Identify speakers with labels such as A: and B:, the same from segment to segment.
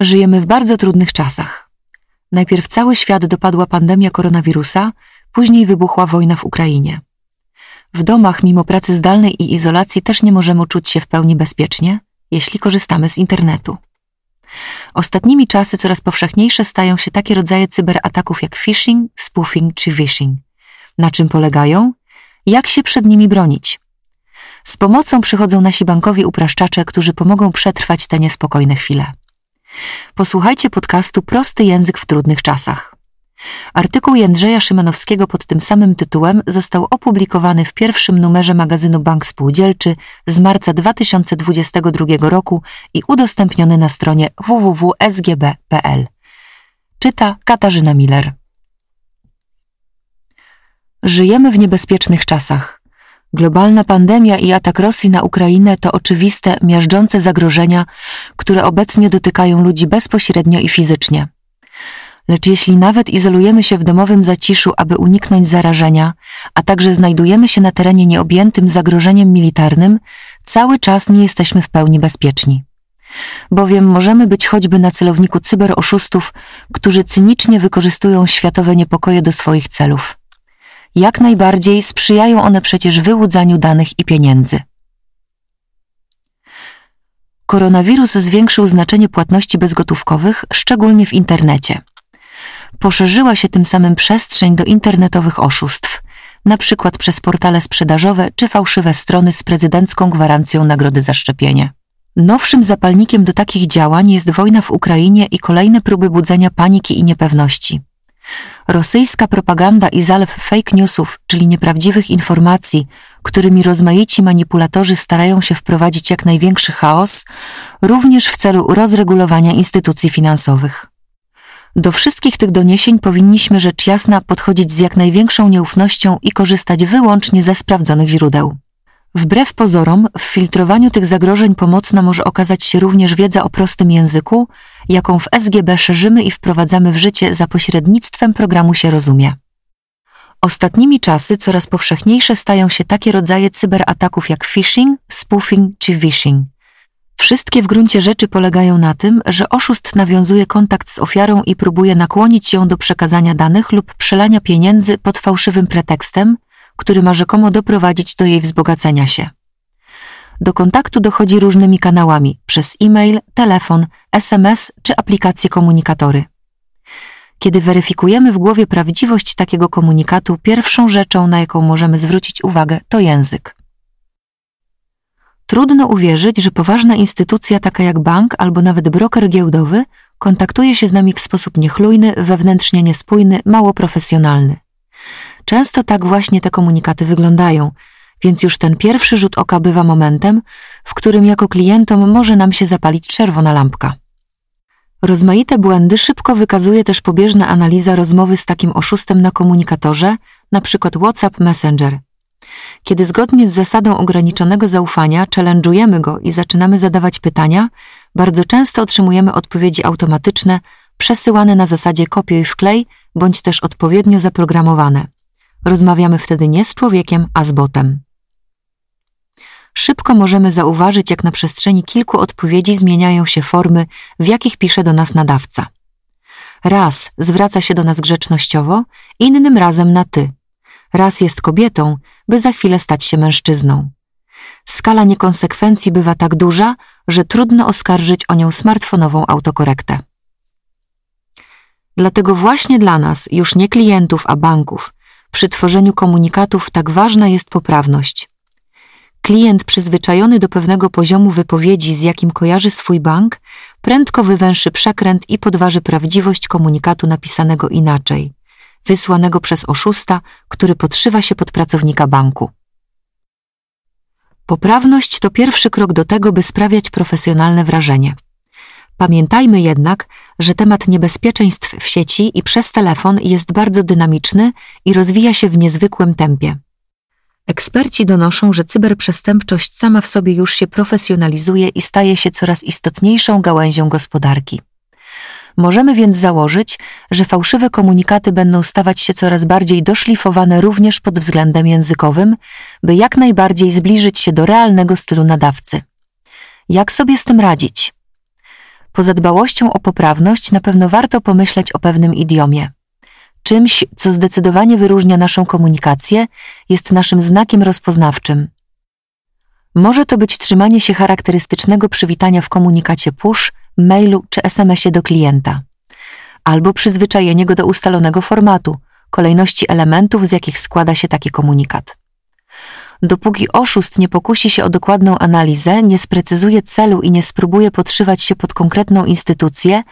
A: Żyjemy w bardzo trudnych czasach. Najpierw cały świat dopadła pandemia koronawirusa, później wybuchła wojna w Ukrainie. W domach, mimo pracy zdalnej i izolacji, też nie możemy czuć się w pełni bezpiecznie, jeśli korzystamy z internetu. Ostatnimi czasy coraz powszechniejsze stają się takie rodzaje cyberataków jak phishing, spoofing czy phishing. Na czym polegają? Jak się przed nimi bronić? Z pomocą przychodzą nasi bankowi upraszczacze, którzy pomogą przetrwać te niespokojne chwile. Posłuchajcie podcastu Prosty język w trudnych czasach. Artykuł Jędrzeja Szymanowskiego pod tym samym tytułem został opublikowany w pierwszym numerze magazynu Bank Spółdzielczy z marca 2022 roku i udostępniony na stronie www.sgb.pl. Czyta Katarzyna Miller. Żyjemy w niebezpiecznych czasach. Globalna pandemia i atak Rosji na Ukrainę to oczywiste, miażdżące zagrożenia, które obecnie dotykają ludzi bezpośrednio i fizycznie. Lecz jeśli nawet izolujemy się w domowym zaciszu, aby uniknąć zarażenia, a także znajdujemy się na terenie nieobjętym zagrożeniem militarnym, cały czas nie jesteśmy w pełni bezpieczni. Bowiem możemy być choćby na celowniku cyberoszustów, którzy cynicznie wykorzystują światowe niepokoje do swoich celów. Jak najbardziej sprzyjają one przecież wyłudzaniu danych i pieniędzy. Koronawirus zwiększył znaczenie płatności bezgotówkowych, szczególnie w internecie. Poszerzyła się tym samym przestrzeń do internetowych oszustw, przykład przez portale sprzedażowe czy fałszywe strony z prezydencką gwarancją nagrody za szczepienie. Nowszym zapalnikiem do takich działań jest wojna w Ukrainie i kolejne próby budzenia paniki i niepewności. Rosyjska propaganda i zalew fake newsów, czyli nieprawdziwych informacji, którymi rozmaici manipulatorzy starają się wprowadzić jak największy chaos, również w celu rozregulowania instytucji finansowych. Do wszystkich tych doniesień powinniśmy rzecz jasna podchodzić z jak największą nieufnością i korzystać wyłącznie ze sprawdzonych źródeł. Wbrew pozorom, w filtrowaniu tych zagrożeń pomocna może okazać się również wiedza o prostym języku, jaką w SGB szerzymy i wprowadzamy w życie za pośrednictwem programu się rozumie. Ostatnimi czasy coraz powszechniejsze stają się takie rodzaje cyberataków jak phishing, spoofing czy phishing. Wszystkie w gruncie rzeczy polegają na tym, że oszust nawiązuje kontakt z ofiarą i próbuje nakłonić ją do przekazania danych lub przelania pieniędzy pod fałszywym pretekstem, który ma rzekomo doprowadzić do jej wzbogacenia się. Do kontaktu dochodzi różnymi kanałami przez e-mail, telefon, SMS czy aplikacje komunikatory. Kiedy weryfikujemy w głowie prawdziwość takiego komunikatu, pierwszą rzeczą, na jaką możemy zwrócić uwagę, to język. Trudno uwierzyć, że poważna instytucja taka jak bank albo nawet broker giełdowy kontaktuje się z nami w sposób niechlujny, wewnętrznie niespójny, mało profesjonalny. Często tak właśnie te komunikaty wyglądają, więc już ten pierwszy rzut oka bywa momentem, w którym jako klientom może nam się zapalić czerwona lampka. Rozmaite błędy szybko wykazuje też pobieżna analiza rozmowy z takim oszustem na komunikatorze, np. WhatsApp Messenger. Kiedy zgodnie z zasadą ograniczonego zaufania challenge'ujemy go i zaczynamy zadawać pytania, bardzo często otrzymujemy odpowiedzi automatyczne, przesyłane na zasadzie kopiuj wklej bądź też odpowiednio zaprogramowane. Rozmawiamy wtedy nie z człowiekiem, a z botem. Szybko możemy zauważyć, jak na przestrzeni kilku odpowiedzi zmieniają się formy, w jakich pisze do nas nadawca. Raz zwraca się do nas grzecznościowo, innym razem na ty. Raz jest kobietą, by za chwilę stać się mężczyzną. Skala niekonsekwencji bywa tak duża, że trudno oskarżyć o nią smartfonową autokorektę. Dlatego właśnie dla nas, już nie klientów, a banków, przy tworzeniu komunikatów tak ważna jest poprawność. Klient przyzwyczajony do pewnego poziomu wypowiedzi, z jakim kojarzy swój bank, prędko wywęszy przekręt i podważy prawdziwość komunikatu napisanego inaczej, wysłanego przez oszusta, który podszywa się pod pracownika banku. Poprawność to pierwszy krok do tego, by sprawiać profesjonalne wrażenie. Pamiętajmy jednak, że temat niebezpieczeństw w sieci i przez telefon jest bardzo dynamiczny i rozwija się w niezwykłym tempie. Eksperci donoszą, że cyberprzestępczość sama w sobie już się profesjonalizuje i staje się coraz istotniejszą gałęzią gospodarki. Możemy więc założyć, że fałszywe komunikaty będą stawać się coraz bardziej doszlifowane również pod względem językowym, by jak najbardziej zbliżyć się do realnego stylu nadawcy. Jak sobie z tym radzić? Poza dbałością o poprawność na pewno warto pomyśleć o pewnym idiomie. Czymś, co zdecydowanie wyróżnia naszą komunikację, jest naszym znakiem rozpoznawczym. Może to być trzymanie się charakterystycznego przywitania w komunikacie push, mailu czy SMS-ie do klienta, albo przyzwyczajenie go do ustalonego formatu, kolejności elementów, z jakich składa się taki komunikat. Dopóki oszust nie pokusi się o dokładną analizę, nie sprecyzuje celu i nie spróbuje podszywać się pod konkretną instytucję,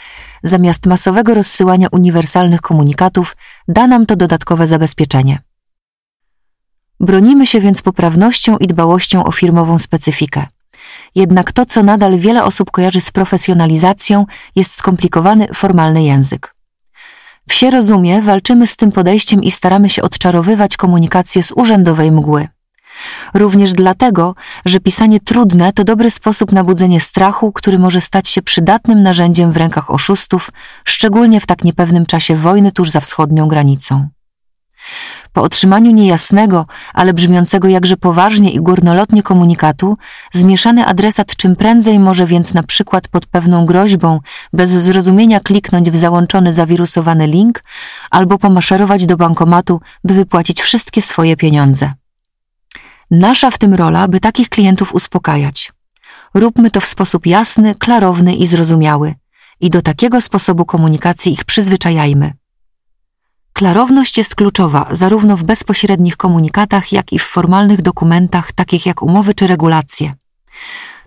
A: zamiast masowego rozsyłania uniwersalnych komunikatów, da nam to dodatkowe zabezpieczenie. Bronimy się więc poprawnością i dbałością o firmową specyfikę. Jednak to, co nadal wiele osób kojarzy z profesjonalizacją, jest skomplikowany, formalny język. Wsie rozumie, walczymy z tym podejściem i staramy się odczarowywać komunikację z urzędowej mgły. Również dlatego, że pisanie trudne to dobry sposób na budzenie strachu, który może stać się przydatnym narzędziem w rękach oszustów, szczególnie w tak niepewnym czasie wojny tuż za wschodnią granicą. Po otrzymaniu niejasnego, ale brzmiącego jakże poważnie i górnolotnie komunikatu, zmieszany adresat czym prędzej może więc na przykład pod pewną groźbą bez zrozumienia kliknąć w załączony zawirusowany link albo pomaszerować do bankomatu, by wypłacić wszystkie swoje pieniądze. Nasza w tym rola, by takich klientów uspokajać. Róbmy to w sposób jasny, klarowny i zrozumiały i do takiego sposobu komunikacji ich przyzwyczajajmy. Klarowność jest kluczowa zarówno w bezpośrednich komunikatach, jak i w formalnych dokumentach, takich jak umowy czy regulacje.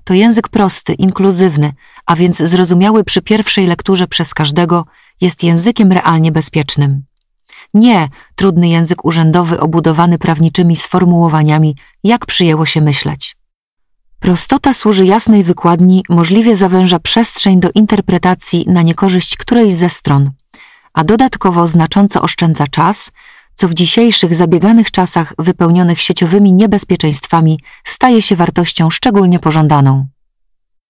A: To język prosty, inkluzywny, a więc zrozumiały przy pierwszej lekturze przez każdego, jest językiem realnie bezpiecznym. Nie trudny język urzędowy obudowany prawniczymi sformułowaniami, jak przyjęło się myśleć. Prostota służy jasnej wykładni, możliwie zawęża przestrzeń do interpretacji na niekorzyść którejś ze stron, a dodatkowo znacząco oszczędza czas, co w dzisiejszych zabieganych czasach wypełnionych sieciowymi niebezpieczeństwami staje się wartością szczególnie pożądaną.